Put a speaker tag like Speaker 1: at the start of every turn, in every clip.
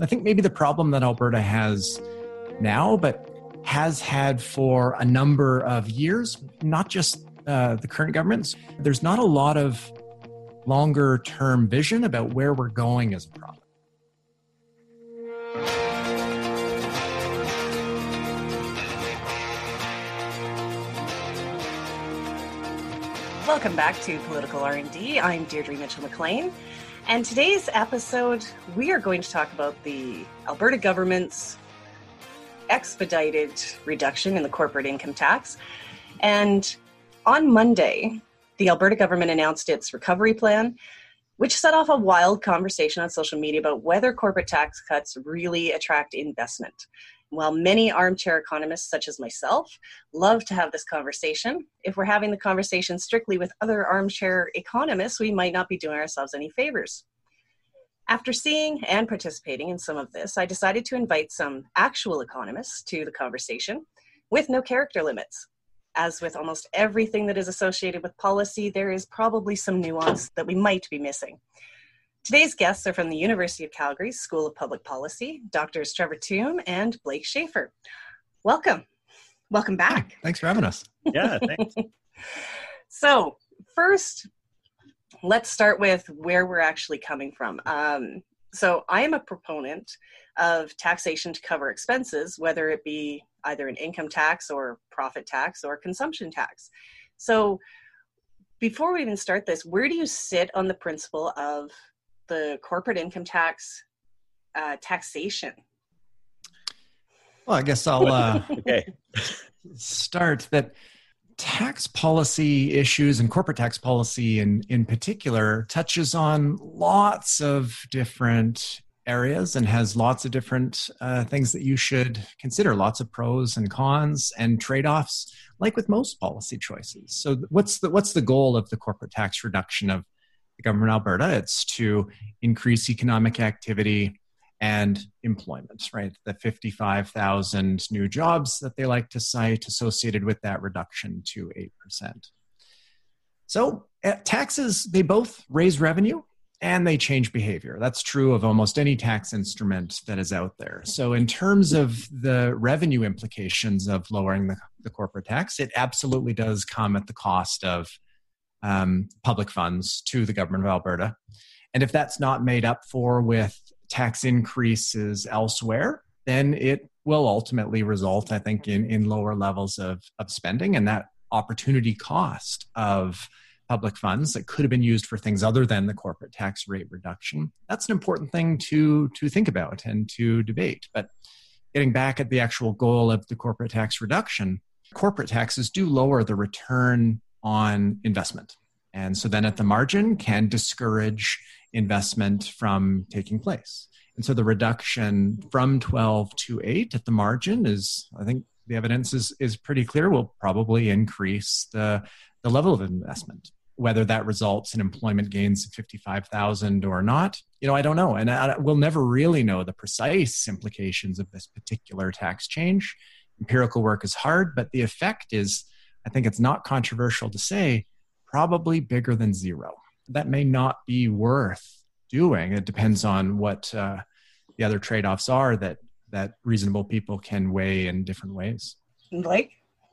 Speaker 1: I think maybe the problem that Alberta has now, but has had for a number of years, not just uh, the current governments, there's not a lot of longer term vision about where we're going as a province.
Speaker 2: Welcome back to Political R&D. I'm Deirdre Mitchell MacLean. And today's episode, we are going to talk about the Alberta government's expedited reduction in the corporate income tax. And on Monday, the Alberta government announced its recovery plan, which set off a wild conversation on social media about whether corporate tax cuts really attract investment. While many armchair economists, such as myself, love to have this conversation, if we're having the conversation strictly with other armchair economists, we might not be doing ourselves any favors. After seeing and participating in some of this, I decided to invite some actual economists to the conversation with no character limits. As with almost everything that is associated with policy, there is probably some nuance that we might be missing. Today's guests are from the University of Calgary School of Public Policy, Doctors Trevor Tombe and Blake Shaffer. Welcome. Welcome back.
Speaker 1: Thanks for having us.
Speaker 3: Yeah, thanks.
Speaker 2: so, first, let's start with where we're actually coming from. Um, so, I am a proponent of taxation to cover expenses, whether it be either an income tax or profit tax or consumption tax. So, before we even start this, where do you sit on the principle of the corporate income tax uh, taxation?
Speaker 1: Well, I guess I'll uh, okay. start that tax policy issues and corporate tax policy in, in particular touches on lots of different areas and has lots of different uh, things that you should consider lots of pros and cons and trade-offs like with most policy choices so what's the what's the goal of the corporate tax reduction of the government of Alberta. It's to increase economic activity and employment, right? The 55,000 new jobs that they like to cite associated with that reduction to 8%. So, uh, taxes, they both raise revenue and they change behavior. That's true of almost any tax instrument that is out there. So, in terms of the revenue implications of lowering the, the corporate tax, it absolutely does come at the cost of um, public funds to the government of Alberta. And if that's not made up for with tax increases elsewhere, then it will ultimately result, I think, in, in lower levels of, of spending and that opportunity cost of public funds that could have been used for things other than the corporate tax rate reduction. That's an important thing to, to think about and to debate. But getting back at the actual goal of the corporate tax reduction, corporate taxes do lower the return on investment. And so then at the margin can discourage investment from taking place. And so the reduction from 12 to 8 at the margin is, I think the evidence is, is pretty clear, will probably increase the, the level of investment. Whether that results in employment gains of 55,000 or not, you know, I don't know. And I, we'll never really know the precise implications of this particular tax change. Empirical work is hard, but the effect is I think it's not controversial to say, probably bigger than zero. That may not be worth doing. It depends on what uh, the other trade offs are that that reasonable people can weigh in different ways.
Speaker 2: Like,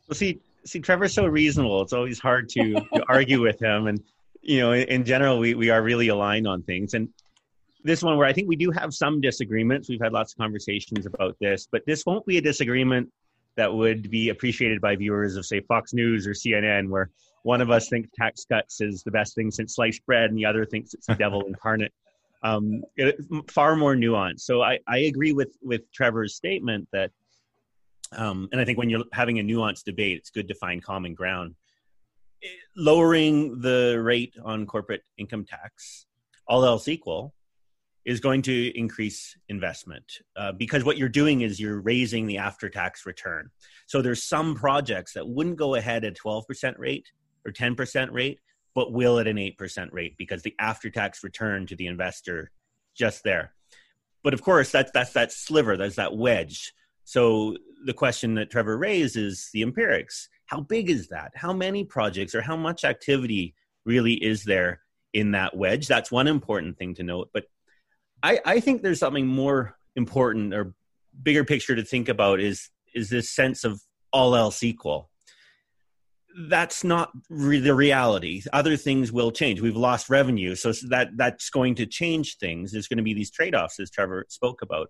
Speaker 3: well, see, see, Trevor's so reasonable. It's always hard to, to argue with him, and you know, in, in general, we we are really aligned on things. And this one where I think we do have some disagreements. We've had lots of conversations about this, but this won't be a disagreement that would be appreciated by viewers of, say, Fox News or CNN, where one of us thinks tax cuts is the best thing since sliced bread, and the other thinks it's the devil incarnate. Um, it, far more nuanced. So I, I agree with with Trevor's statement that, um, and I think when you're having a nuanced debate, it's good to find common ground. Lowering the rate on corporate income tax, all else equal, is going to increase investment uh, because what you're doing is you're raising the after tax return. So there's some projects that wouldn't go ahead at 12% rate or 10% rate, but will at an 8% rate because the after tax return to the investor just there. But of course, that's that's that sliver, that's that wedge. So the question that Trevor raised is the empirics. How big is that? How many projects or how much activity really is there in that wedge? That's one important thing to note. But I, I think there's something more important or bigger picture to think about is is this sense of all else equal. That's not re- the reality. Other things will change. We've lost revenue so that that's going to change things. There's going to be these trade-offs as trevor spoke about.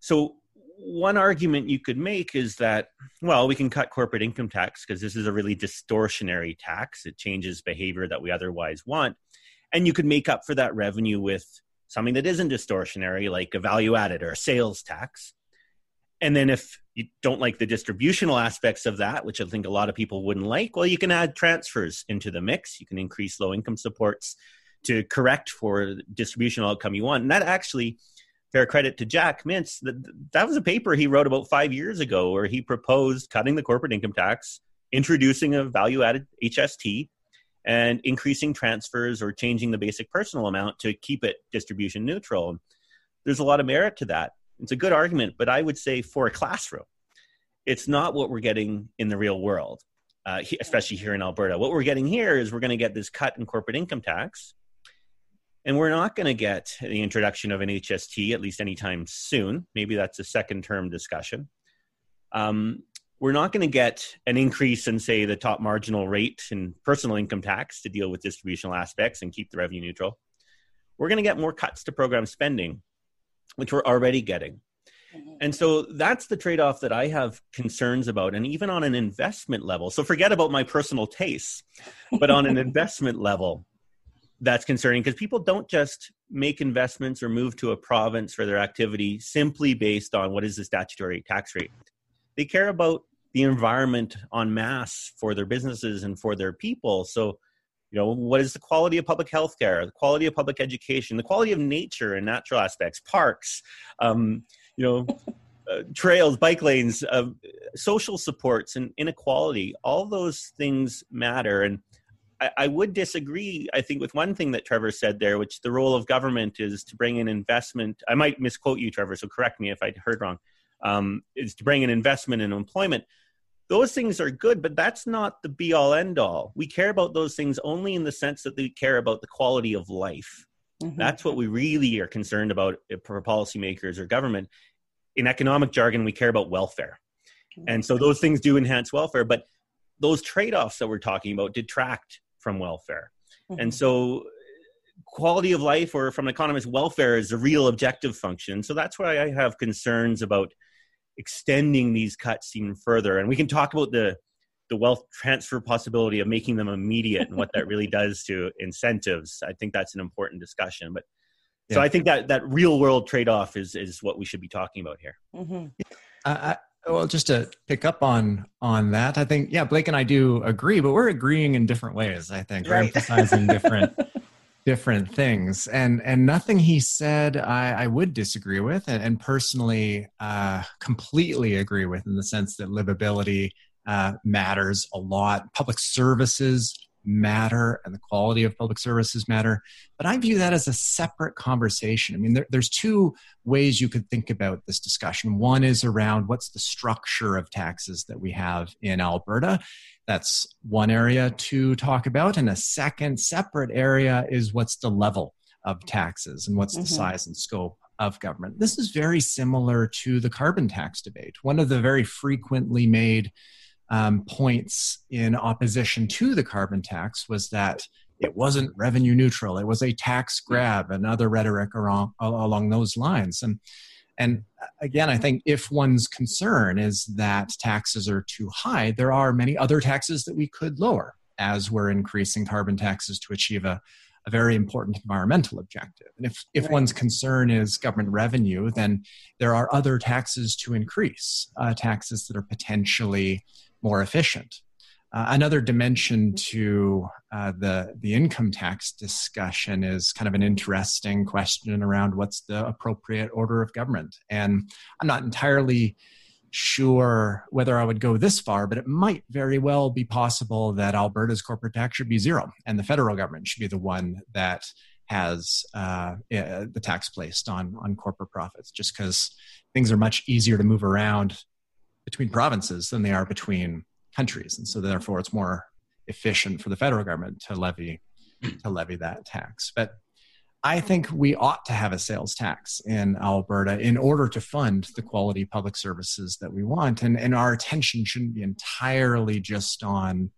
Speaker 3: So one argument you could make is that well we can cut corporate income tax because this is a really distortionary tax. It changes behavior that we otherwise want. And you could make up for that revenue with something that isn't distortionary like a value added or a sales tax. And then if you don't like the distributional aspects of that which i think a lot of people wouldn't like well you can add transfers into the mix. You can increase low income supports to correct for distributional outcome you want. And that actually fair credit to Jack Mintz, that, that was a paper he wrote about five years ago where he proposed cutting the corporate income tax, introducing a value added HST, and increasing transfers or changing the basic personal amount to keep it distribution neutral. There's a lot of merit to that. It's a good argument, but I would say for a classroom, it's not what we're getting in the real world, uh, especially here in Alberta. What we're getting here is we're going to get this cut in corporate income tax and we're not going to get the introduction of an HST, at least anytime soon. Maybe that's a second term discussion. Um, we're not going to get an increase in, say, the top marginal rate in personal income tax to deal with distributional aspects and keep the revenue neutral. We're going to get more cuts to program spending, which we're already getting. Mm-hmm. And so that's the trade off that I have concerns about. And even on an investment level, so forget about my personal tastes, but on an investment level, that's concerning because people don't just make investments or move to a province for their activity simply based on what is the statutory tax rate. They care about the environment en masse for their businesses and for their people. So, you know, what is the quality of public health care, the quality of public education, the quality of nature and natural aspects, parks, um, you know, uh, trails, bike lanes, uh, social supports, and inequality. All those things matter. And I, I, would disagree, I think, with one thing that Trevor said there, which the role of government is to bring in investment. I might misquote you, Trevor, so correct me if I heard wrong. Um, is to bring in investment and employment. Those things are good, but that's not the be all end all. We care about those things only in the sense that we care about the quality of life. Mm-hmm. That's what we really are concerned about for policymakers or government. In economic jargon, we care about welfare. And so those things do enhance welfare, but those trade offs that we're talking about detract from welfare. Mm-hmm. And so quality of life or from an economist welfare is a real objective function. So that's why I have concerns about extending these cuts even further. And we can talk about the the wealth transfer possibility of making them immediate and what that really does to incentives. I think that's an important discussion. But yeah. so I think that that real world trade off is is what we should be talking about here.
Speaker 1: Mm-hmm. Uh, well, just to pick up on on that, I think yeah, Blake and I do agree, but we're agreeing in different ways. I think right. we're emphasizing different different things, and and nothing he said I, I would disagree with, and, and personally uh, completely agree with in the sense that livability uh, matters a lot. Public services matter and the quality of public services matter. But I view that as a separate conversation. I mean, there, there's two ways you could think about this discussion. One is around what's the structure of taxes that we have in Alberta. That's one area to talk about. And a second separate area is what's the level of taxes and what's mm-hmm. the size and scope of government. This is very similar to the carbon tax debate. One of the very frequently made um, points in opposition to the carbon tax was that it wasn't revenue neutral. It was a tax grab and other rhetoric along, along those lines. And, and again, I think if one's concern is that taxes are too high, there are many other taxes that we could lower as we're increasing carbon taxes to achieve a, a very important environmental objective. And if, if right. one's concern is government revenue, then there are other taxes to increase, uh, taxes that are potentially more efficient. Uh, another dimension to uh, the the income tax discussion is kind of an interesting question around what's the appropriate order of government, and I'm not entirely sure whether I would go this far, but it might very well be possible that Alberta's corporate tax should be zero, and the federal government should be the one that has uh, the tax placed on on corporate profits, just because things are much easier to move around between provinces than they are between countries, and so therefore it's more efficient for the federal government to levy to levy that tax. But I think we ought to have a sales tax in Alberta in order to fund the quality public services that we want. And, and our attention shouldn't be entirely just on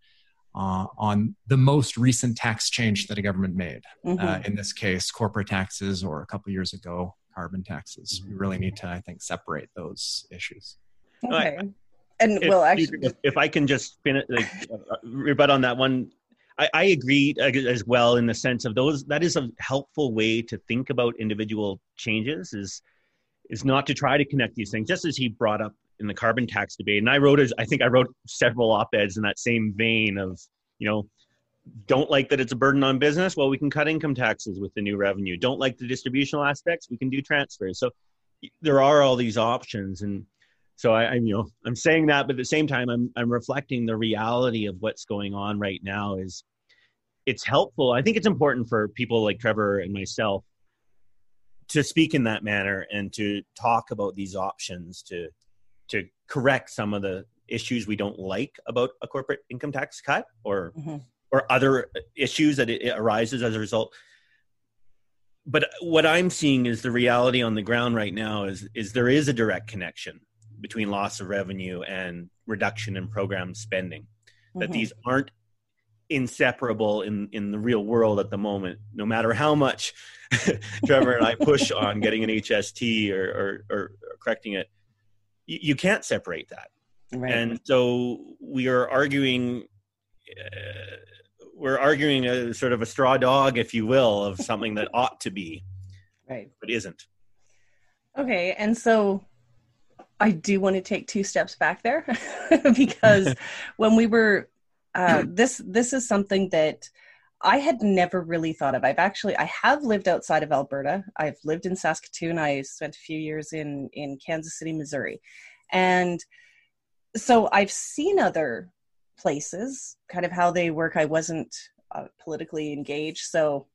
Speaker 1: uh, on the most recent tax change that a government made. Mm-hmm. Uh, in this case, corporate taxes, or a couple years ago, carbon taxes. We really need to, I think, separate those issues.
Speaker 2: Okay. And if, well, actually,
Speaker 3: if, if, I can just finish, like, uh, rebut on that one, I, I agree as well in the sense of those. That is a helpful way to think about individual changes. Is is not to try to connect these things. Just as he brought up in the carbon tax debate. And I wrote, as I think I wrote several op-eds in that same vein of, you know, don't like that it's a burden on business. Well, we can cut income taxes with the new revenue. Don't like the distributional aspects. We can do transfers. So there are all these options. And so I, I'm, you know, I'm saying that, but at the same time, I'm, I'm reflecting the reality of what's going on right now is it's helpful. I think it's important for people like Trevor and myself to speak in that manner and to talk about these options to to correct some of the issues we don't like about a corporate income tax cut or mm-hmm. or other issues that it, it arises as a result but what i'm seeing is the reality on the ground right now is is there is a direct connection between loss of revenue and reduction in program spending mm-hmm. that these aren't inseparable in in the real world at the moment no matter how much trevor and i push on getting an hst or, or, or correcting it you, you can't separate that. Right. And so we are arguing. Uh, we're arguing a sort of a straw dog, if you will, of something that ought to be,
Speaker 2: right,
Speaker 3: but isn't.
Speaker 2: Okay, and so I do want to take two steps back there because when we were uh, this this is something that I had never really thought of. I've actually I have lived outside of Alberta. I've lived in Saskatoon. I spent a few years in in Kansas City, Missouri. And so I've seen other places, kind of how they work. I wasn't uh, politically engaged, so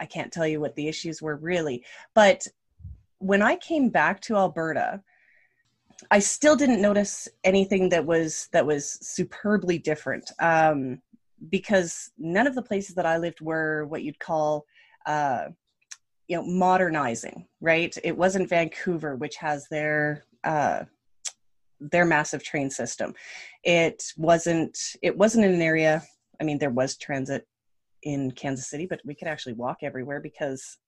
Speaker 2: I can't tell you what the issues were really. But when I came back to Alberta, I still didn't notice anything that was that was superbly different. Um, because none of the places that I lived were what you'd call, uh, you know, modernizing. Right? It wasn't Vancouver, which has their uh, their massive train system. It wasn't. It wasn't in an area. I mean, there was transit in Kansas City, but we could actually walk everywhere because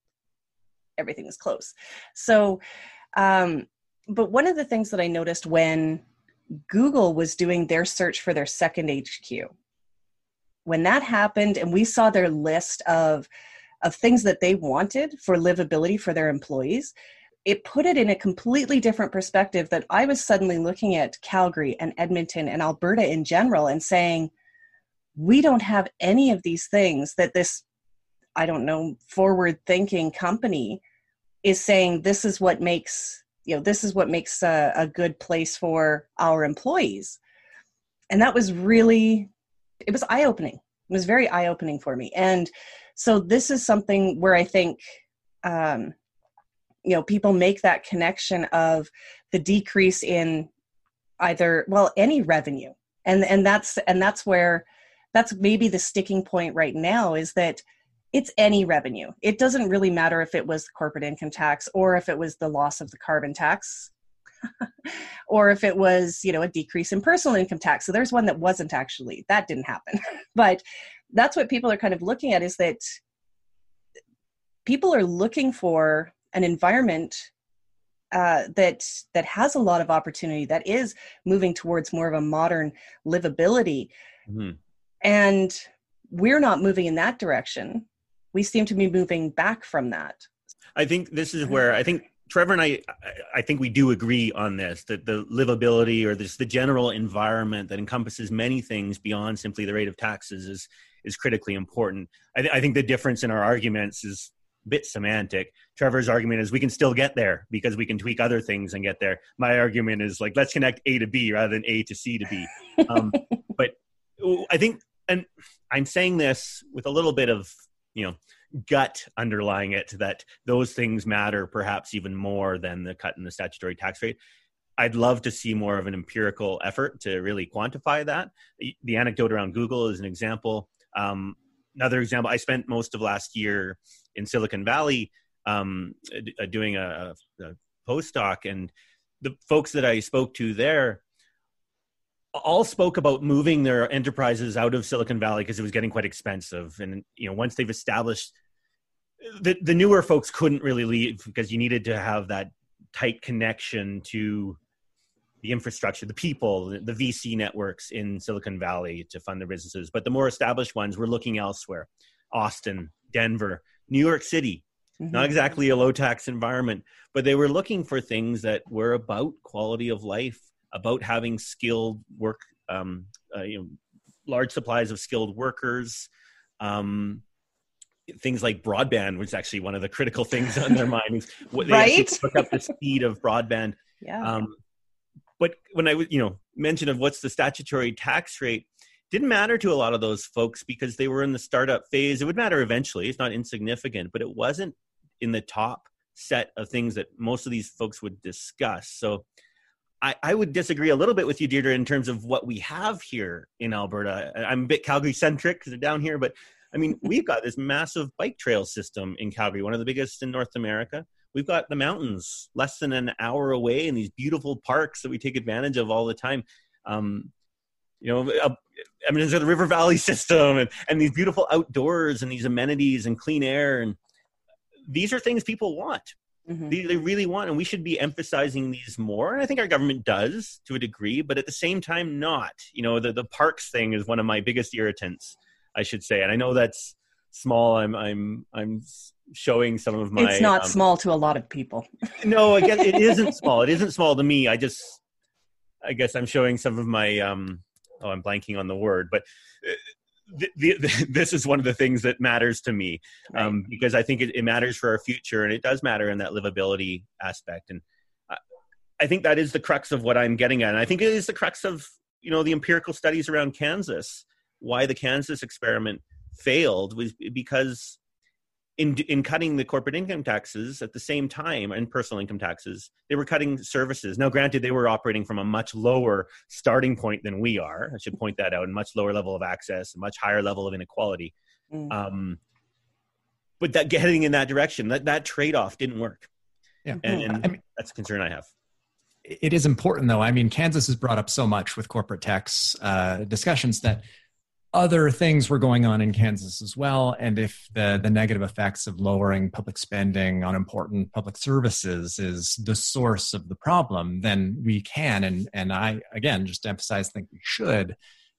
Speaker 2: everything was close. So, um, but one of the things that I noticed when Google was doing their search for their second HQ when that happened and we saw their list of of things that they wanted for livability for their employees it put it in a completely different perspective that i was suddenly looking at calgary and edmonton and alberta in general and saying we don't have any of these things that this i don't know forward thinking company is saying this is what makes you know this is what makes a, a good place for our employees and that was really it was eye opening. It was very eye opening for me. And so this is something where I think, um, you know, people make that connection of the decrease in either, well, any revenue. And, and that's, and that's where, that's maybe the sticking point right now is that it's any revenue. It doesn't really matter if it was corporate income tax or if it was the loss of the carbon tax or if it was you know a decrease in personal income tax so there's one that wasn't actually that didn't happen but that's what people are kind of looking at is that people are looking for an environment uh, that that has a lot of opportunity that is moving towards more of a modern livability mm-hmm. and we're not moving in that direction we seem to be moving back from that
Speaker 3: i think this is where i think Trevor and I, I think we do agree on this that the livability or this the general environment that encompasses many things beyond simply the rate of taxes is is critically important. I, th- I think the difference in our arguments is a bit semantic. Trevor's argument is we can still get there because we can tweak other things and get there. My argument is like let's connect A to B rather than A to C to B. Um, but I think, and I'm saying this with a little bit of you know gut underlying it that those things matter perhaps even more than the cut in the statutory tax rate. I'd love to see more of an empirical effort to really quantify that. The anecdote around Google is an example. Um, another example, I spent most of last year in Silicon Valley um, uh, doing a, a postdoc, and the folks that I spoke to there all spoke about moving their enterprises out of Silicon Valley because it was getting quite expensive. And you know, once they've established the the newer folks couldn't really leave because you needed to have that tight connection to the infrastructure, the people, the VC networks in Silicon Valley to fund their businesses. But the more established ones were looking elsewhere Austin, Denver, New York City. Mm-hmm. Not exactly a low tax environment, but they were looking for things that were about quality of life, about having skilled work, um, uh, you know, large supplies of skilled workers, um, things like broadband was actually one of the critical things on their mind.
Speaker 2: They right?
Speaker 3: Took up the speed of broadband.
Speaker 2: Yeah. Um,
Speaker 3: but when I you know mentioned of what's the statutory tax rate, didn't matter to a lot of those folks because they were in the startup phase. It would matter eventually. It's not insignificant, but it wasn't in the top set of things that most of these folks would discuss. So I, I, would disagree a little bit with you, Deirdre, in terms of what we have here in Alberta. I'm a bit Calgary centric because they're down here, but I mean, we've got this massive bike trail system in Calgary, one of the biggest in North America. We've got the mountains less than an hour away and these beautiful parks that we take advantage of all the time. Um, you know, uh, I mean, there's the River Valley system and, and these beautiful outdoors and these amenities and clean air. And these are things people want. Mm-hmm. They, they really want, and we should be emphasizing these more. And I think our government does to a degree, but at the same time, not. You know, the, the parks thing is one of my biggest irritants I should say. And I know that's small. I'm I'm I'm showing some of my.
Speaker 2: It's not um, small to a lot of people.
Speaker 3: no, I guess it isn't small. It isn't small to me. I just, I guess I'm showing some of my. um Oh, I'm blanking on the word, but. The, the, the, this is one of the things that matters to me um, right. because I think it, it, matters for our future and it does matter in that livability aspect. And I, I think that is the crux of what I'm getting at. And I think it is the crux of you know the empirical studies around Kansas why the Kansas experiment failed was because in in cutting the corporate income taxes at the same time and personal income taxes they were cutting services. Now granted they were operating from a much lower starting point than we are. I should point that out. A much lower level of access a much higher level of inequality. Mm. um, but that getting in that direction that that trade-off didn't work.
Speaker 1: Yeah.
Speaker 3: And, and I mean, that's a concern i have.
Speaker 1: it is important though. I mean kansas has brought up so much with corporate tax uh, discussions that other things were going on in Kansas as well. And if the, the negative effects of lowering public spending on important public services is the source of the problem, then we can, and, and I, again, just emphasize, think we should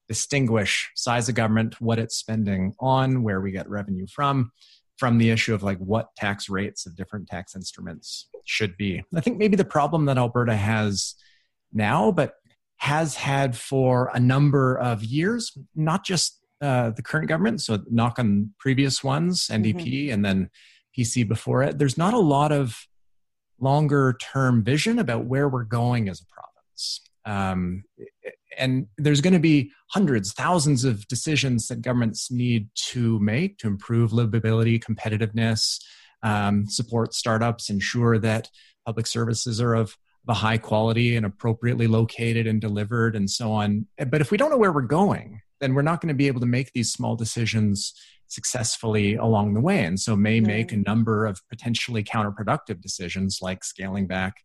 Speaker 1: distinguish size of government, what it's spending on, where we get revenue from, from the issue of like what tax rates of different tax instruments should be. I think maybe the problem that Alberta has now, but has had for a number of years, not just uh, the current government, so knock on previous ones, NDP mm-hmm. and then PC before it. There's not a lot of longer term vision about where we're going as a province. Um, and there's going to be hundreds, thousands of decisions that governments need to make to improve livability, competitiveness, um, support startups, ensure that public services are of the high quality and appropriately located and delivered and so on. But if we don't know where we're going, then we're not going to be able to make these small decisions successfully along the way. And so may make a number of potentially counterproductive decisions like scaling back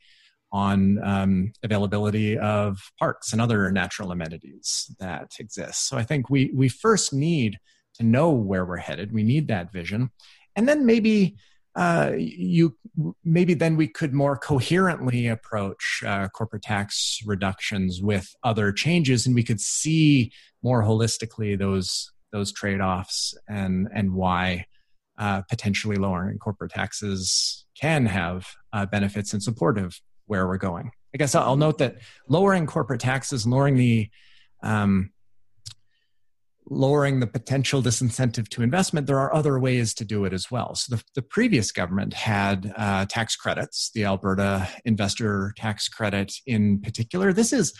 Speaker 1: on um, availability of parks and other natural amenities that exist. So I think we we first need to know where we're headed. We need that vision. And then maybe uh, you maybe then we could more coherently approach uh, corporate tax reductions with other changes, and we could see more holistically those those trade offs and and why uh, potentially lowering corporate taxes can have uh, benefits in support of where we're going. I guess I'll note that lowering corporate taxes, lowering the um, lowering the potential disincentive to investment, there are other ways to do it as well. So the, the previous government had uh, tax credits, the Alberta Investor Tax Credit in particular. This is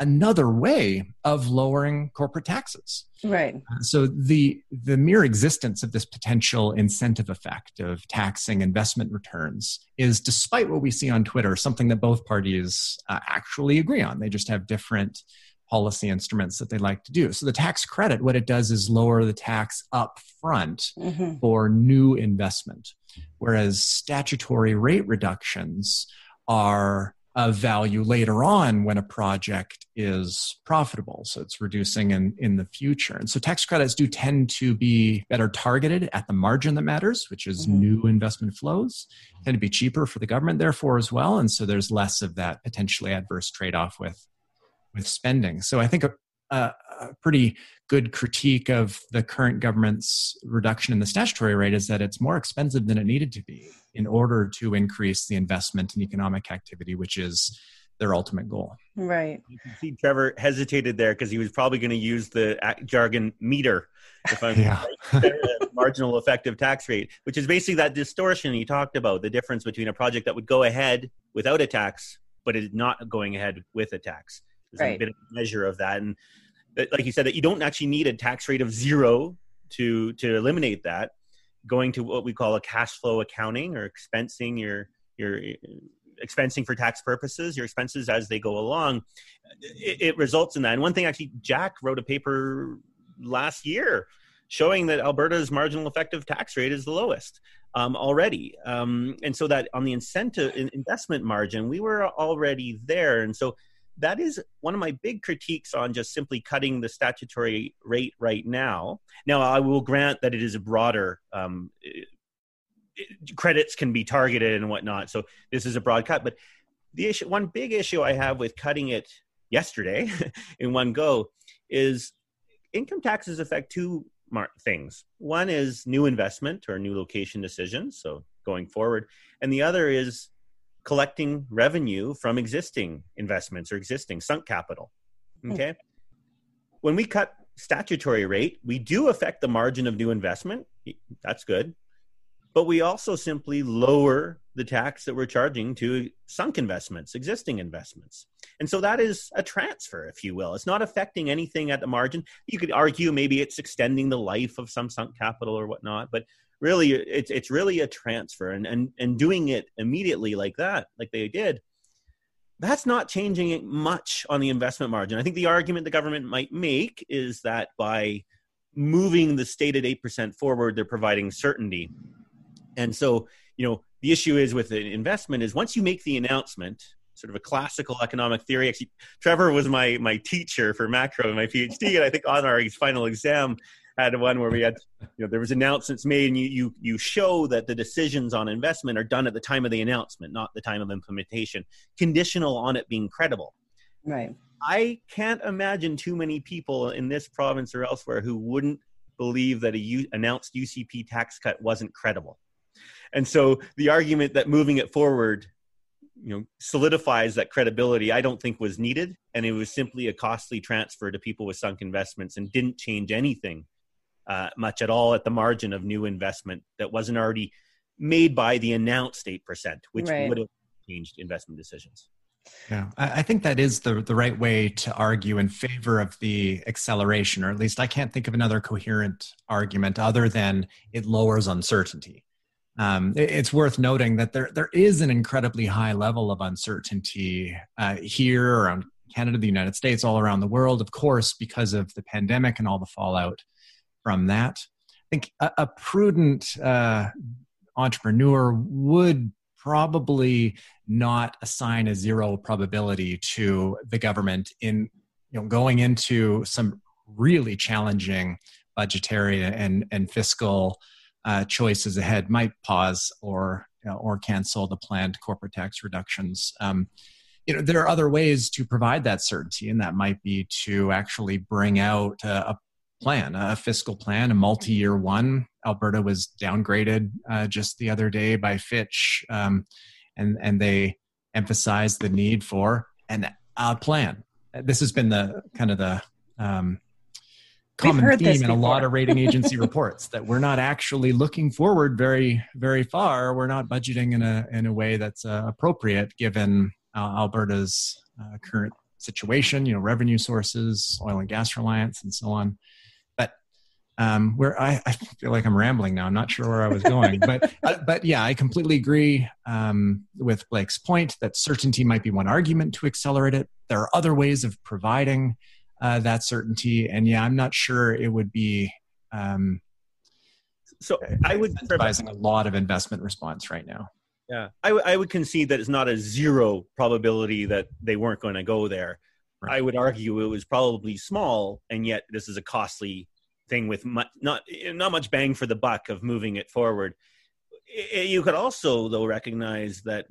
Speaker 1: another way of lowering corporate taxes.
Speaker 2: Right.
Speaker 1: Uh, so the the mere existence of this potential incentive effect of taxing investment returns is, despite what we see on Twitter, something that both parties uh, actually agree on. They just have different policy instruments that they like to do. So the tax credit, what it does is lower the tax up front mm-hmm. for new investment, whereas statutory rate reductions are of value later on when a project is profitable. So it's reducing in, in the future. And so tax credits do tend to be better targeted at the margin that matters, which is mm-hmm. new investment flows, tend to be cheaper for the government, therefore, as well. And so there's less of that potentially adverse trade off with, with spending. So I think a, a, a pretty good critique of the current government's reduction in the statutory rate is that it's more expensive than it needed to be in order to increase the investment in economic activity, which is their ultimate goal.
Speaker 2: Right.
Speaker 3: You can see Trevor hesitated there because he was probably going to use the jargon meter, if I'm yeah. marginal effective tax rate, which is basically that distortion he talked about, the difference between a project that would go ahead without a tax, but is not going ahead with a tax. There's right. a bit of a measure of that. And like you said, that you don't actually need a tax rate of zero to to eliminate that going to what we call a cash flow accounting or expensing your your expensing for tax purposes your expenses as they go along it, it, results in that and one thing actually jack wrote a paper last year showing that alberta's marginal effective tax rate is the lowest um, already um, and so that on the incentive investment margin we were already there and so that is one of my big critiques on just simply cutting the statutory rate right now. Now, I will grant that it is a broader um, credits can be targeted and whatnot. So this is a broad cut, but the issue, one big issue I have with cutting it yesterday in one go is income taxes affect two things. One is new investment or new location decisions, so going forward, and the other is collecting revenue from existing investments or existing sunk capital. Hmm. Okay. When we cut statutory rate, we do affect the margin of new investment. That's good. But we also simply lower the tax that we're charging to sunk investments, existing investments. And so that is a transfer, if you will. It's not affecting anything at the margin. You could argue maybe it's extending the life of some sunk capital or whatnot, but really it's it's really a transfer and and and doing it immediately like that like they did that's not changing much on the investment margin. I think the argument the government might make is that by moving the stated 8% forward they're providing certainty. And so you know the issue is with an investment is once you make the announcement sort of a classical economic theory actually trevor was my my teacher for macro in my phd and i think on our final exam had one where we had, you know, there was announcements made, and you you you show that the decisions on investment are done at the time of the announcement, not the time of implementation, conditional on it being credible.
Speaker 2: Right.
Speaker 3: I can't imagine too many people in this province or elsewhere who wouldn't believe that a U- announced UCP tax cut wasn't credible. And so the argument that moving it forward you know solidifies that credibility i don't think was needed and it was simply a costly transfer to people with sunk investments and didn't change anything uh, much at all at the margin of new investment that wasn't already made by the announced 8%, which right. would have changed investment decisions.
Speaker 1: Yeah, I think that is the the right way to argue in favor of the acceleration, or at least I can't think of another coherent argument other than it lowers uncertainty. Um, it's worth noting that there there is an incredibly high level of uncertainty uh, here around Canada, the United States, all around the world, of course, because of the pandemic and all the fallout from that. I think a, a prudent uh, entrepreneur would probably not assign a zero probability to the government in you know going into some really challenging budgetary and and fiscal uh, choices ahead might pause or you know, or cancel the planned corporate tax reductions. Um, you know there are other ways to provide that certainty, and that might be to actually bring out a, a plan, a fiscal plan, a multi-year one. Alberta was downgraded uh, just the other day by Fitch, um, and and they emphasized the need for an a plan. This has been the kind of the um, common theme in a lot of rating agency reports that we're not actually looking forward very very far. We're not budgeting in a in a way that's uh, appropriate given uh, Alberta's uh, current situation. You know, revenue sources, oil and gas reliance, and so on um, where I, I, feel like I'm rambling now. I'm not sure where I was going, but uh, but yeah, I completely agree um, with Blake's point that certainty might be one argument to accelerate it. There are other ways of providing uh, that certainty. And yeah, I'm not sure it would be. Um,
Speaker 3: so I would
Speaker 1: advising a lot of investment response right now.
Speaker 3: Yeah, I, w- I would concede that it's not a zero probability that they weren't going to go there. Right. I would argue it was probably small, and yet this is a costly thing with much, not not much bang for the buck of moving it forward. You could also, though, recognize that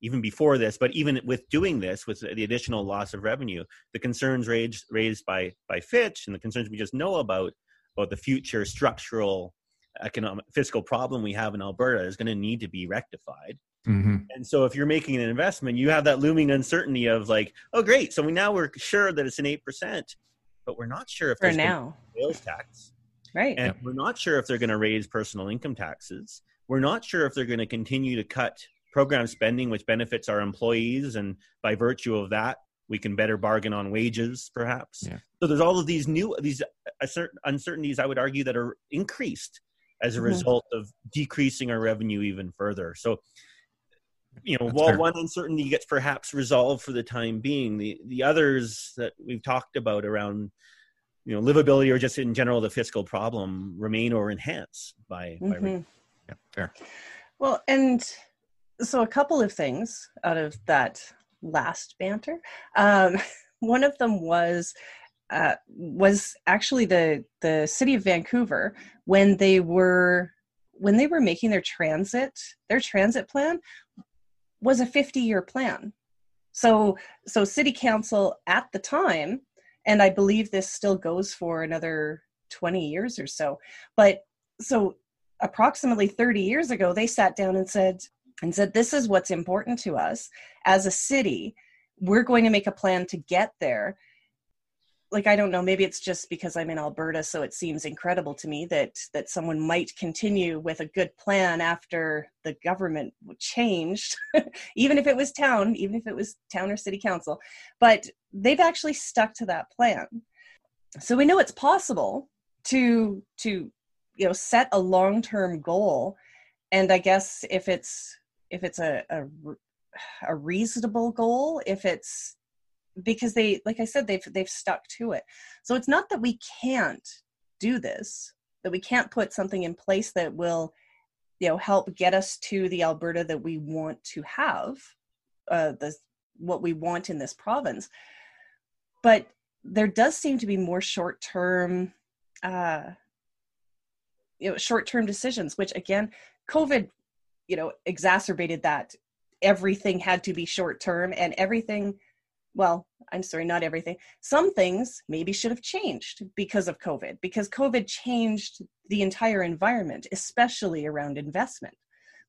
Speaker 3: even before this, but even with doing this, with the additional loss of revenue, the concerns raised raised by by Fitch and the concerns we just know about about the future structural economic fiscal problem we have in Alberta is going to need to be rectified. Mm-hmm. And so, if you're making an investment, you have that looming uncertainty of like, oh, great, so we now we're sure that it's an eight percent, but we're not sure if
Speaker 2: for now
Speaker 3: sales tax,
Speaker 2: right?
Speaker 3: And we're not sure if they're going to raise personal income taxes. We're not sure if they're going to continue to cut program spending, which benefits our employees, and by virtue of that, we can better bargain on wages, perhaps. Yeah. So there's all of these new these uncertainties. I would argue that are increased as a mm-hmm. result of decreasing our revenue even further. So, you know, That's while fair. one uncertainty gets perhaps resolved for the time being, the the others that we've talked about around you know livability or just in general the fiscal problem remain or enhance by, mm-hmm. by
Speaker 1: yeah, fair
Speaker 2: well and so a couple of things out of that last banter um, one of them was uh, was actually the the city of Vancouver when they were when they were making their transit their transit plan was a 50 year plan. So so city council at the time and i believe this still goes for another 20 years or so but so approximately 30 years ago they sat down and said and said this is what's important to us. As a city we're going to make a plan to get there like i don't know maybe it's just because i'm in alberta so it seems incredible to me that that someone might continue with a good plan after the government changed even if it was town even if it was town or city council. But they've actually stuck to that plan. So we know it's possible to to you know set a long-term goal and i guess if it's if it's a, a a reasonable goal if it's because they like i said they've they've stuck to it. So it's not that we can't do this that we can't put something in place that will you know help get us to the alberta that we want to have uh the what we want in this province. But there does seem to be more short term uh you know short term decisions which again covid you know exacerbated that. Everything had to be short term and everything well, I'm sorry, not everything. Some things maybe should have changed because of COVID, because COVID changed the entire environment, especially around investment.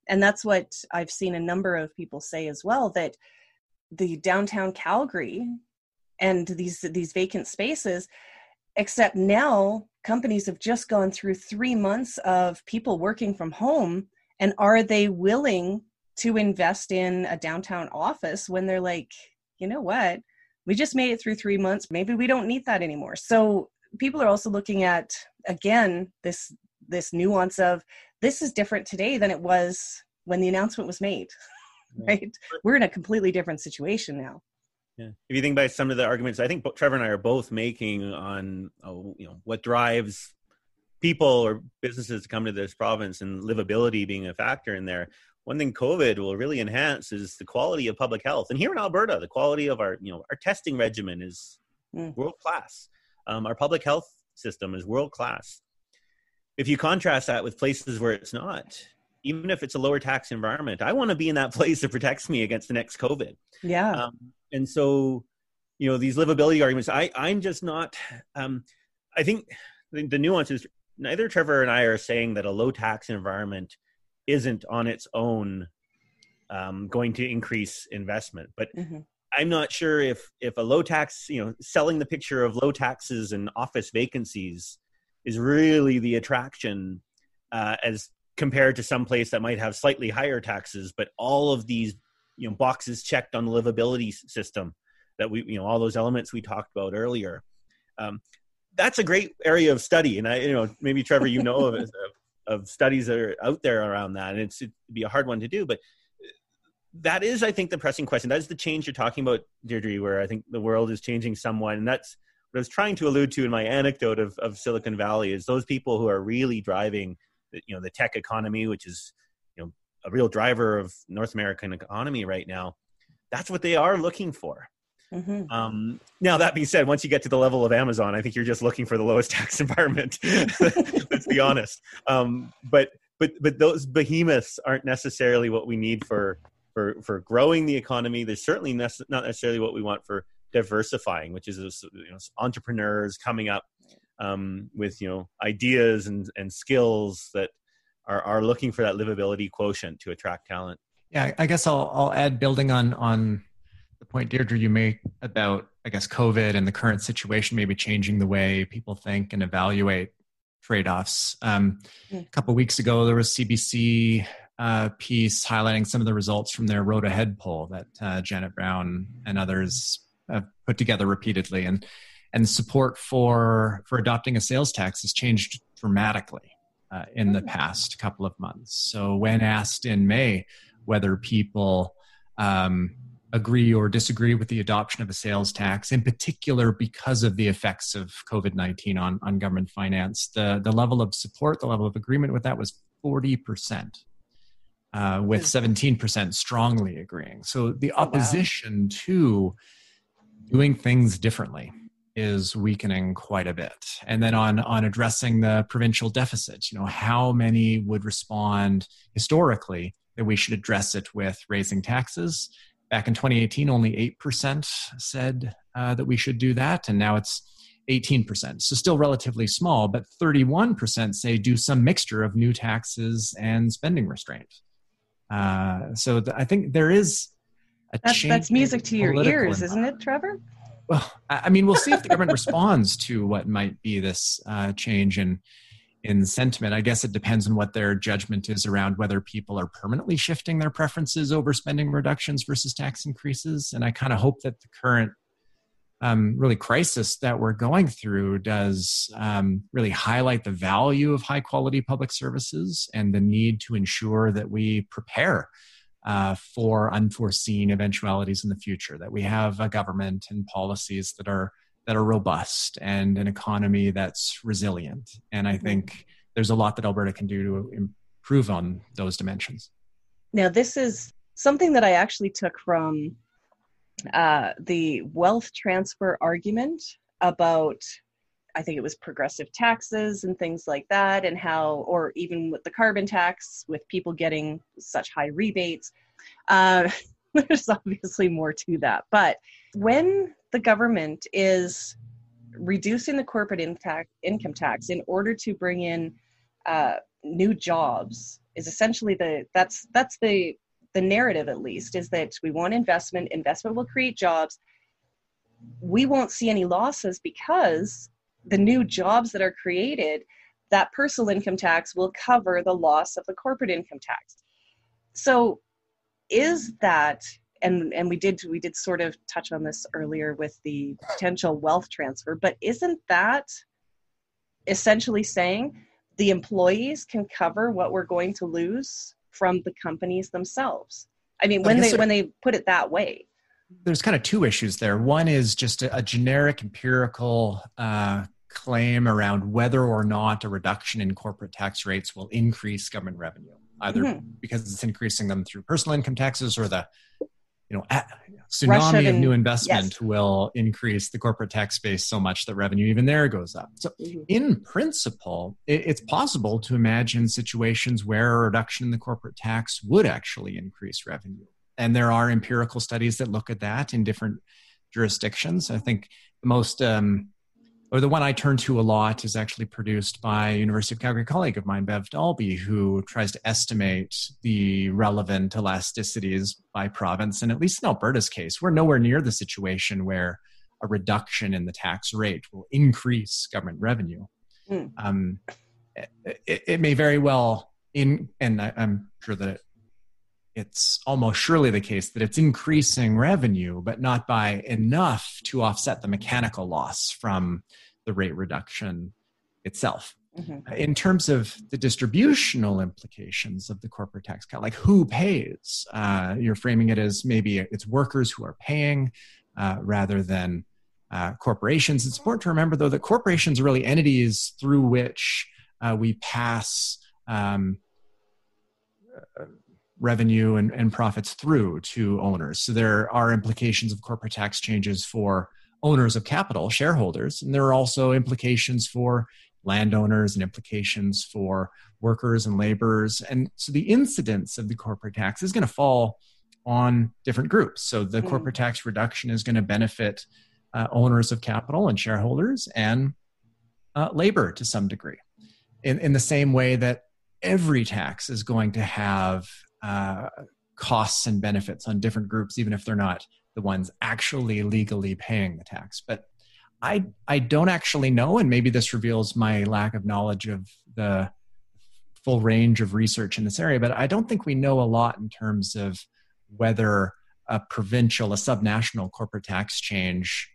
Speaker 2: And that's what I've seen a number of people say as well that the downtown Calgary and these these vacant spaces except now companies have just gone through 3 months of people working from home and are they willing to invest in a downtown office when they're like you know what? We just made it through three months. Maybe we don't need that anymore. So people are also looking at again this this nuance of this is different today than it was when the announcement was made. right? We're in a completely different situation now.
Speaker 3: Yeah. If you think about some of the arguments, I think Trevor and I are both making on, uh, you know, what drives people or businesses to come to this province and livability being a factor in there one thing COVID will really enhance is the quality of public health. And here in Alberta, the quality of our, you know, our testing regimen is mm. world class. Um, our public health system is world class. If you contrast that with places where it's not, even if it's a lower tax environment, I want to be in that place that protects me against the next COVID.
Speaker 2: Yeah. Um,
Speaker 3: and so, you know, these livability arguments, I, I'm just not, um, I think the, the nuance is neither Trevor and I are saying that a low tax environment isn't on its own um, going to increase investment. But mm-hmm. I'm not sure if if a low tax, you know, selling the picture of low taxes and office vacancies is really the attraction uh, as compared to some place that might have slightly higher taxes, but all of these you know boxes checked on the livability system that we you know all those elements we talked about earlier. Um, that's a great area of study, and I you know maybe Trevor you know of, of studies that are out there around that, and it's it'd be a hard one to do. But uh, that is, I think, the pressing question. That is the change you're talking about, Deirdre, where I think the world is changing somewhat. And that's what I was trying to allude to in my anecdote of, of Silicon Valley is those people who are really driving, the, you know, the tech economy, which is, you know, a real driver of North American economy right now. That's what they are looking for. Mm-hmm. Um, now that being said, once you get to the level of Amazon, I think you're just looking for the lowest tax environment. Let's be honest. Um, but but but those behemoths aren't necessarily what we need for for for growing the economy. They're certainly nece- not necessarily what we want for diversifying, which is you know, entrepreneurs coming up um, with you know ideas and and skills that are are looking for that livability quotient to attract talent.
Speaker 1: Yeah, I guess I'll I'll add building on on the point Deirdre you make about I guess COVID and the current situation maybe changing the way people think and evaluate trade-offs. Um, a couple weeks ago, there was CBC uh, piece highlighting some of the results from their Road Ahead poll that uh, Janet Brown and others have put together repeatedly, and and support for for adopting a sales tax has changed dramatically uh, in the past couple of months. So when asked in May whether people um, agree or disagree with the adoption of a sales tax, in particular because of the effects of COVID 19 on, on government finance. The, the level of support, the level of agreement with that was 40%, uh, with 17% strongly agreeing. So the opposition wow. to doing things differently is weakening quite a bit. And then on, on addressing the provincial deficit, you know, how many would respond historically that we should address it with raising taxes Back in 2018, only 8% said uh, that we should do that, and now it's 18%. So still relatively small, but 31% say do some mixture of new taxes and spending restraint. Uh, so th- I think there is a
Speaker 2: that's, that's music to your ears, isn't it, Trevor?
Speaker 1: Well, I mean, we'll see if the government responds to what might be this uh, change in in sentiment. I guess it depends on what their judgment is around whether people are permanently shifting their preferences over spending reductions versus tax increases. And I kind of hope that the current um, really crisis that we're going through does um, really highlight the value of high quality public services and the need to ensure that we prepare uh, for unforeseen eventualities in the future, that we have a government and policies that are that are robust and an economy that's resilient. And I think there's a lot that Alberta can do to improve on those dimensions.
Speaker 2: Now, this is something that I actually took from uh, the wealth transfer argument about, I think it was progressive taxes and things like that, and how, or even with the carbon tax, with people getting such high rebates. Uh, there's obviously more to that. But when the government is reducing the corporate impact, income tax in order to bring in uh, new jobs is essentially the that's that's the the narrative at least is that we want investment investment will create jobs. We won't see any losses because the new jobs that are created that personal income tax will cover the loss of the corporate income tax. So is that and and we did we did sort of touch on this earlier with the potential wealth transfer but isn't that essentially saying the employees can cover what we're going to lose from the companies themselves? I mean when I they when they put it that way.
Speaker 1: There's kind of two issues there. One is just a, a generic empirical uh, claim around whether or not a reduction in corporate tax rates will increase government revenue either mm-hmm. because it's increasing them through personal income taxes or the you know, tsunami of new investment yes. will increase the corporate tax base so much that revenue even there goes up. So, mm-hmm. in principle, it, it's possible to imagine situations where a reduction in the corporate tax would actually increase revenue. And there are empirical studies that look at that in different jurisdictions. I think the most um, or the one I turn to a lot is actually produced by a University of Calgary colleague of mine, Bev Dahlby, who tries to estimate the relevant elasticities by province. And at least in Alberta's case, we're nowhere near the situation where a reduction in the tax rate will increase government revenue. Mm. Um, it, it, may very well in, and I, I'm sure that it's almost surely the case that it's increasing revenue, but not by enough to offset the mechanical loss from the rate reduction itself. Mm-hmm. In terms of the distributional implications of the corporate tax cut, like who pays, uh, you're framing it as maybe it's workers who are paying uh, rather than uh, corporations. It's important to remember, though, that corporations are really entities through which uh, we pass um, revenue and, and profits through to owners. So there are implications of corporate tax changes for owners of capital, shareholders, and there are also implications for landowners and implications for workers and laborers. And so the incidence of the corporate tax is going to fall on different groups. So the mm. corporate tax reduction is going to benefit uh, owners of capital and shareholders and uh, labor to some degree. In, in the same way that every tax is going to have uh, costs and benefits on different groups, even if they're not the ones actually legally paying the tax. But I I don't actually know, and maybe this reveals my lack of knowledge of the full range of research in this area. But I don't think we know a lot in terms of whether a provincial, a subnational corporate tax change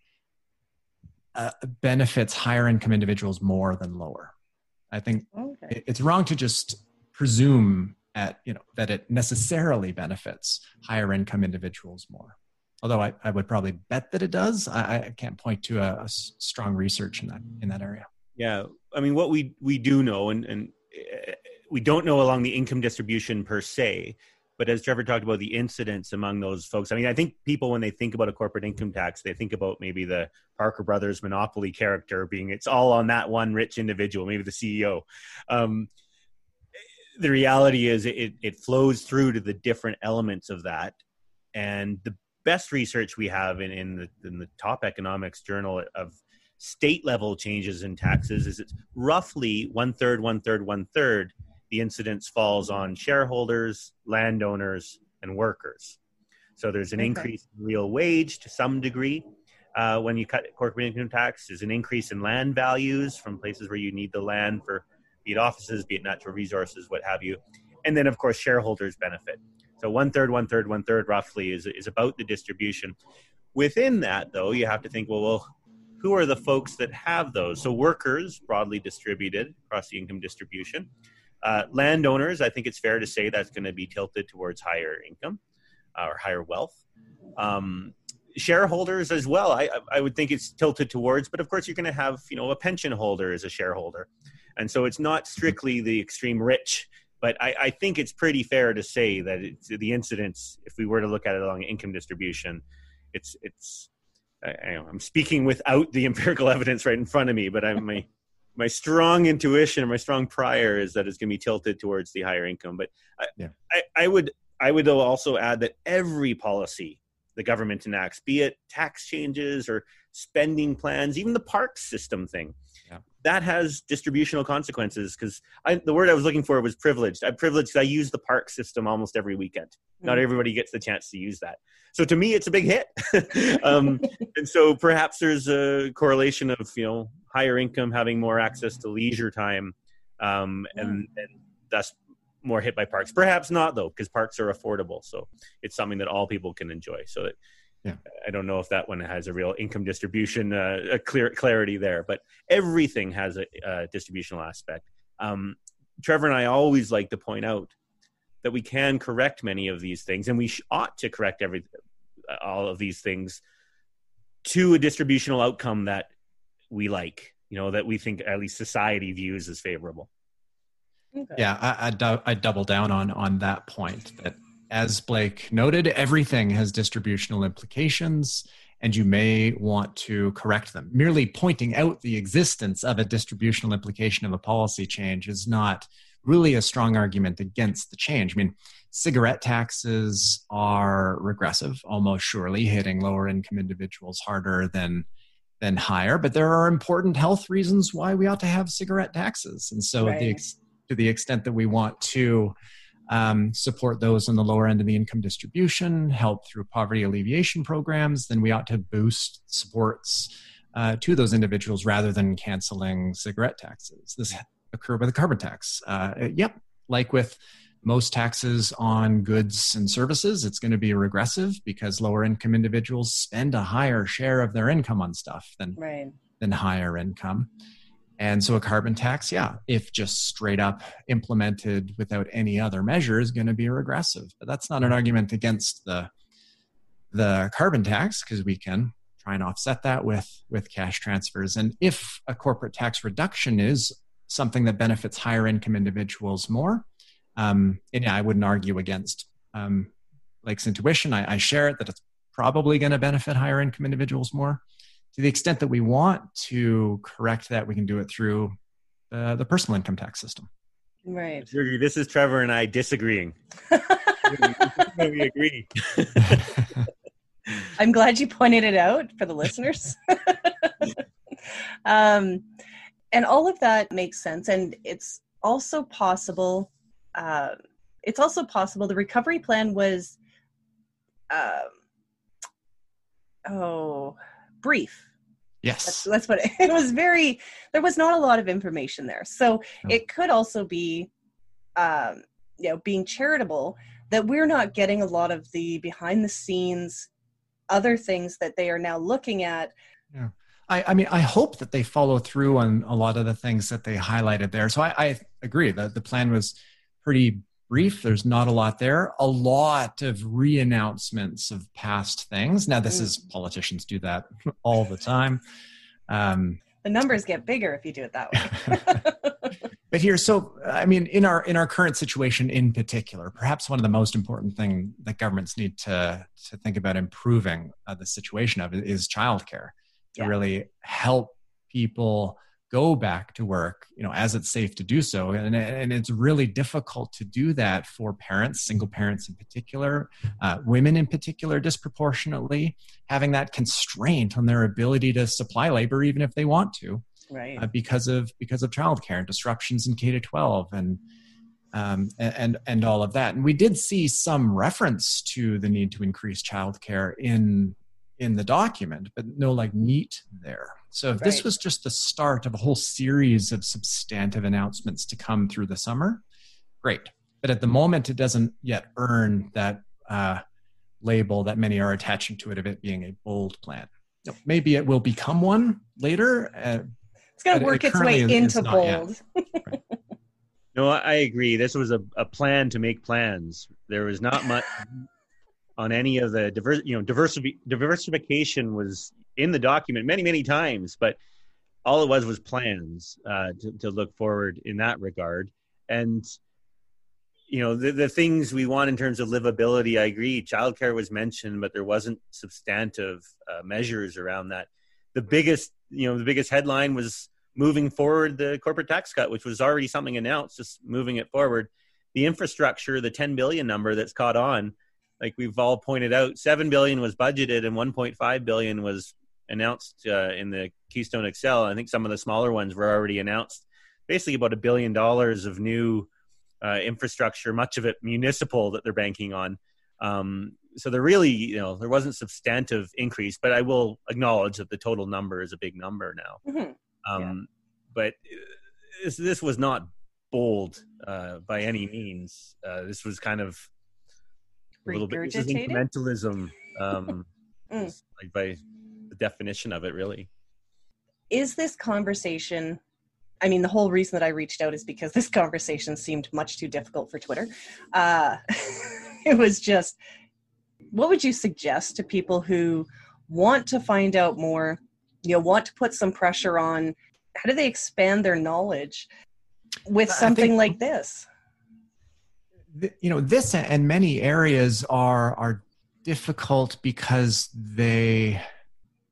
Speaker 1: uh, benefits higher income individuals more than lower. I think okay. it's wrong to just presume at you know that it necessarily benefits higher income individuals more. Although I, I would probably bet that it does. I, I can't point to a, a, strong research in that in that area.
Speaker 3: Yeah. I mean what we we do know and and we don't know along the income distribution per se but as trevor talked about the incidence among those folks i mean i think people when they think about a corporate income tax they think about maybe the parker brothers monopoly character being it's all on that one rich individual maybe the ceo um, the reality is it, it flows through to the different elements of that. And the best research we have in, in, the, in the top economics journal of state level changes in taxes is it's roughly one third one third one third the incidence falls on shareholders landowners and workers. So there's an okay. increase in real wage to some degree. Uh, when you cut corporate income tax there's an increase in land values from places where you need the land for be it offices, be it natural resources, what have you. And then, of course, shareholders benefit. So one third, one third, one third, roughly is is about the distribution. Within that, though, you have to think, well, well, who are the folks that have those? So workers, broadly distributed across the income distribution. Uh, landowners, I think it's fair to say that's going to be tilted towards higher income uh, or higher wealth. Um, shareholders as well, I, I would think it's tilted towards, but of course you're going to have, you know, a pension holder as a shareholder. And so it's not strictly the extreme rich, but I, I think it's pretty fair to say that the incidence, if we were to look at it along income distribution, it's it's. I, am speaking without the empirical evidence right in front of me, but I'm my my strong intuition my strong prior is that it's going to be tilted towards the higher income. But I, yeah. I, I would I would also add that every policy the government enacts, be it tax changes or spending plans, even the park system thing, yeah. that has distributional consequences because the word I was looking for was privileged. I'm privileged I use the park system almost every weekend. Mm-hmm. Not everybody gets the chance to use that. So to me, it's a big hit. um, and so perhaps there's a correlation of, you know, higher income having more access to leisure time um, and, and thus more hit by parks. Perhaps not though, because parks are affordable. So it's something that all people can enjoy. So that yeah. I don't know if that one has a real income distribution, uh, a clear clarity there, but everything has a, a distributional aspect. Um, Trevor and I always like to point out that we can correct many of these things, and we sh- ought to correct every all of these things to a distributional outcome that we like. You know, that we think at least society views as favorable.
Speaker 1: Okay. Yeah, I, I, do, I double down on on that point that as Blake noted, everything has distributional implications, and you may want to correct them. Merely pointing out the existence of a distributional implication of a policy change is not really a strong argument against the change. I mean, cigarette taxes are regressive, almost surely hitting lower income individuals harder than than higher, but there are important health reasons why we ought to have cigarette taxes. And so, right. the, to the extent that we want to um, support those on the lower end of the income distribution, help through poverty alleviation programs, then we ought to boost supports uh, to those individuals rather than canceling cigarette taxes. This occurred with the carbon tax. Uh, yep, like with most taxes on goods and services, it's going to be regressive because lower income individuals spend a higher share of their income on stuff than, right. than higher income. And so a carbon tax, yeah, if just straight up implemented without any other measure, is going to be regressive. But that's not an argument against the the carbon tax because we can try and offset that with with cash transfers. And if a corporate tax reduction is something that benefits higher income individuals more, um, and yeah, I wouldn't argue against um, Blake's intuition. I, I share it that it's probably going to benefit higher income individuals more to the extent that we want to correct that, we can do it through uh, the personal income tax system.
Speaker 2: Right.
Speaker 3: This is Trevor and I disagreeing. we agree.
Speaker 2: I'm glad you pointed it out for the listeners. um, and all of that makes sense. And it's also possible. Uh, it's also possible the recovery plan was. Uh, oh, brief.
Speaker 1: Yes.
Speaker 2: That's, that's what it, it, was very, there was not a lot of information there. So no. it could also be, um, you know, being charitable that we're not getting a lot of the behind the scenes other things that they are now looking at.
Speaker 1: Yeah. I, I mean, I hope that they follow through on a lot of the things that they highlighted there. So I, I agree that the plan was pretty brief. There's not a lot there. A lot of re-announcements of past things. Now, this mm. is politicians do that all the time.
Speaker 2: Um, the numbers get bigger if you do it that way.
Speaker 1: but here, so I mean, in our in our current situation, in particular, perhaps one of the most important thing that governments need to to think about improving uh, the situation of is childcare to yeah. really help people go back to work you know as it's safe to do so. And, and it's really difficult to do that for parents single parents in particular uh, women in particular disproportionately having that constraint on their ability to supply labor even if they want to
Speaker 2: right.
Speaker 1: uh, because of because of childcare and disruptions in k to 12 and um, and and all of that. And we did see some reference to the need to increase childcare in in the document but no like meat there so if right. this was just the start of a whole series of substantive announcements to come through the summer, great. But at the moment, it doesn't yet earn that uh, label that many are attaching to it of it being a bold plan. Maybe it will become one later.
Speaker 2: Uh, it's going to work it its way is, into is bold. right.
Speaker 3: No, I agree. This was a, a plan to make plans. There was not much on any of the diverse, you know, diversity diversification was in the document many many times but all it was was plans uh, to, to look forward in that regard. And you know the, the things we want in terms of livability i agree childcare was mentioned but there wasn't substantive uh, measures around that. The biggest you know the biggest headline was moving forward the corporate tax cut which was already something announced just moving it forward. The infrastructure the 10 billion number that's caught on like we've all pointed out 7 billion was budgeted and 1.5 billion was announced uh, in the Keystone XL. I think some of the smaller ones were already announced. Basically, about a billion dollars of new uh, infrastructure, much of it municipal, that they're banking on. Um, so there really, you know, there wasn't substantive increase, but I will acknowledge that the total number is a big number now. Mm-hmm. Um, yeah. But uh, this, this was not bold uh, by any means. Uh, this was kind of a little bit this is incrementalism, um, mm. like by definition of it, really.
Speaker 2: Is this conversation? I mean, the whole reason that I reached out is because this conversation seemed much too difficult for Twitter. Uh, it was just, what would you suggest to people who want to find out more, you know, want to put some pressure on? How do they expand their knowledge with something think, like this?
Speaker 1: You know, this and many areas are are difficult because they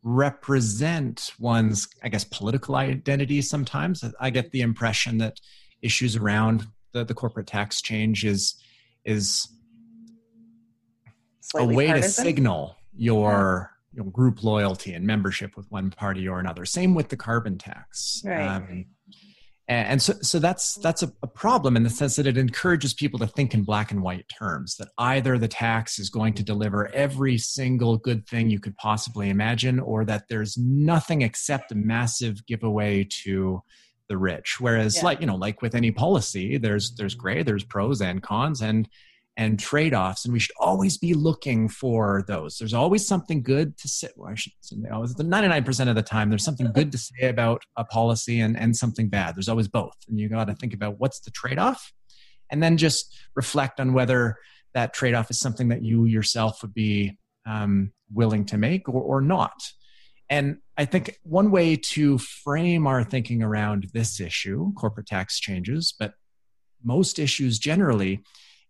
Speaker 1: represent one's, I guess, political identity sometimes. I get the impression that issues around the, the corporate tax change is is Slightly a way partisan. to signal your, yeah. your group loyalty and membership with one party or another. Same with the carbon tax.
Speaker 2: Right. Um,
Speaker 1: and so so that's that's a, problem in the sense that it encourages people to think in black and white terms that either the tax is going to deliver every single good thing you could possibly imagine or that there's nothing except a massive giveaway to the rich whereas yeah. like you know like with any policy there's there's gray there's pros and cons and and trade offs, and we should always be looking for those. There's always something good to say. Well, I should say always, 99% of the time, there's something good to say about a policy and, and something bad. There's always both. And you got to think about what's the trade off, and then just reflect on whether that trade off is something that you yourself would be um, willing to make or, or not. And I think one way to frame our thinking around this issue, corporate tax changes, but most issues generally,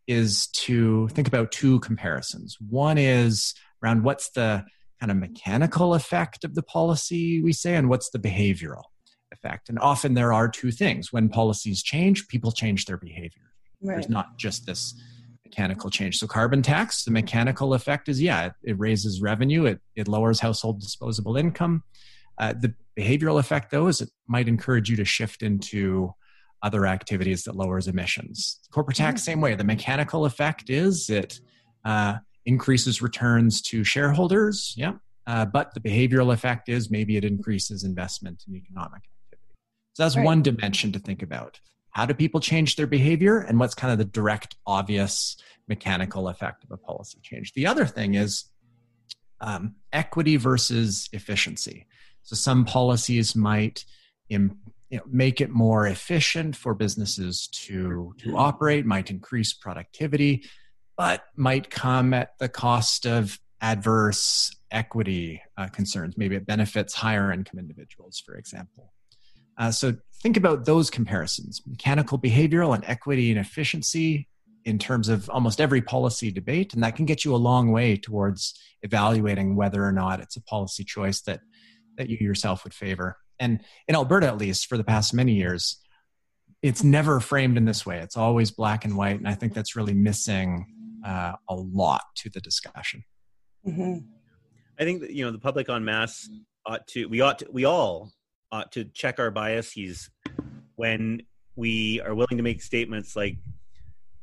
Speaker 1: is to think about two comparisons. One is around what's the kind of mechanical effect of the policy we say, and what's the behavioral effect. And often there are two things. When policies change, people change their behavior. Right. There's not just this mechanical change. So carbon tax, the mechanical effect is yeah, it, it raises revenue, it, it lowers household disposable income. Uh, the behavioral effect though is it might encourage you to shift into other activities that lowers emissions. Corporate tax, same way. The mechanical effect is it uh, increases returns to shareholders. Yeah. Uh, but the behavioral effect is maybe it increases investment in economic activity. So that's right. one dimension to think about how do people change their behavior and what's kind of the direct obvious mechanical effect of a policy change the other thing is um, equity versus efficiency so some policies might Im, you know, make it more efficient for businesses to to operate might increase productivity but might come at the cost of adverse equity uh, concerns. Maybe it benefits higher income individuals for example. Uh, so think about those comparisons mechanical behavioral and equity and efficiency in terms of almost every policy debate and that can get you a long way towards evaluating whether or not it's a policy choice that that you yourself would favor and in alberta at least for the past many years it's never framed in this way it's always black and white and i think that's really missing uh, a lot to the discussion
Speaker 3: mm-hmm. i think that you know the public on mass ought to we ought to, we all ought to check our biases when we are willing to make statements like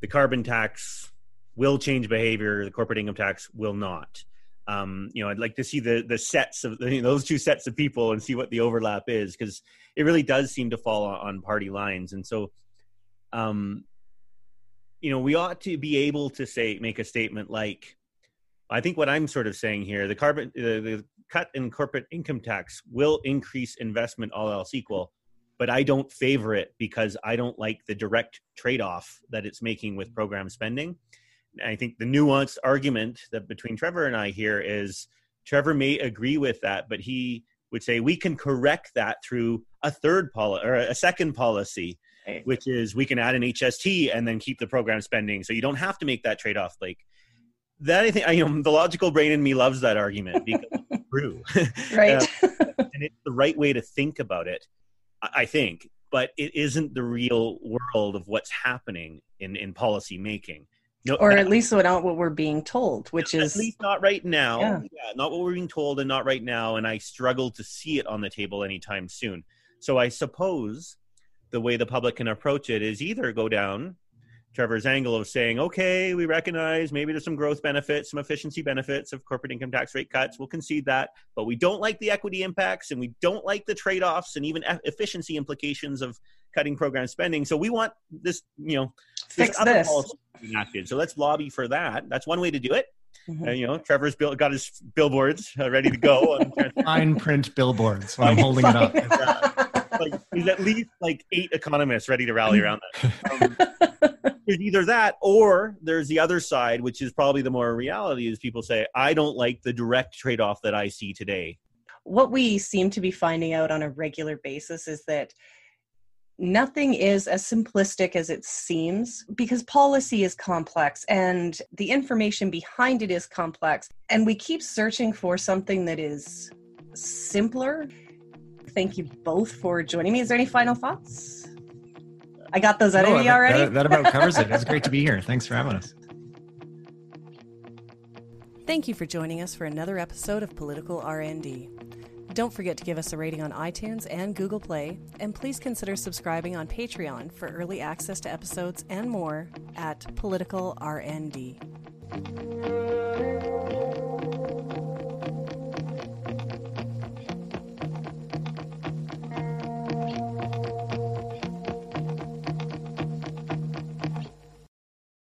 Speaker 3: the carbon tax will change behavior, the corporate income tax will not. Um, you know, I'd like to see the the sets of you know, those two sets of people and see what the overlap is because it really does seem to fall on, party lines. And so, um, you know, we ought to be able to say make a statement like, I think what I'm sort of saying here, the carbon the, cut in corporate income tax will increase investment all else equal but i don't favor it because i don't like the direct trade-off that it's making with program spending i think the nuanced argument that between trevor and i here is trevor may agree with that but he would say we can correct that through a third policy or a second policy which is we can add an hst and then keep the program spending so you don't have to make that trade-off like that I think you know the logical brain in me loves that argument because it's true,
Speaker 2: right?
Speaker 3: and it's the right way to think about it, I think. But it isn't the real world of what's happening in in policy making.
Speaker 2: No, or at least not what we're being told, which is
Speaker 3: at least not right now. Yeah. yeah, not what we're being told, and not right now. And I struggle to see it on the table anytime soon. So I suppose the way the public can approach it is either go down Trevor's angle of saying, okay, we recognize maybe there's some growth benefits, some efficiency benefits of corporate income tax rate cuts. We'll concede that, but we don't like the equity impacts and we don't like the trade offs and even efficiency implications of cutting program spending. So we want this, you know,
Speaker 2: fix this.
Speaker 3: Enacted. So let's lobby for that. That's one way to do it. Mm-hmm. Uh, you know, Trevor's built, got his billboards uh, ready to go.
Speaker 1: Fine print billboards when I'm holding it up.
Speaker 3: like, there's at least like eight economists ready to rally around that. Um, there's either that or there's the other side, which is probably the more reality is people say, I don't like the direct trade off that I see today.
Speaker 2: What we seem to be finding out on a regular basis is that nothing is as simplistic as it seems because policy is complex and the information behind it is complex. And we keep searching for something that is simpler. Thank you both for joining me. Is there any final thoughts? I got those out no, of you already.
Speaker 1: That, that about covers it. It's great to be here. Thanks for having us.
Speaker 4: Thank you for joining us for another episode of Political R&D. Don't forget to give us a rating on iTunes and Google Play, and please consider subscribing on Patreon for early access to episodes and more at Political R&D.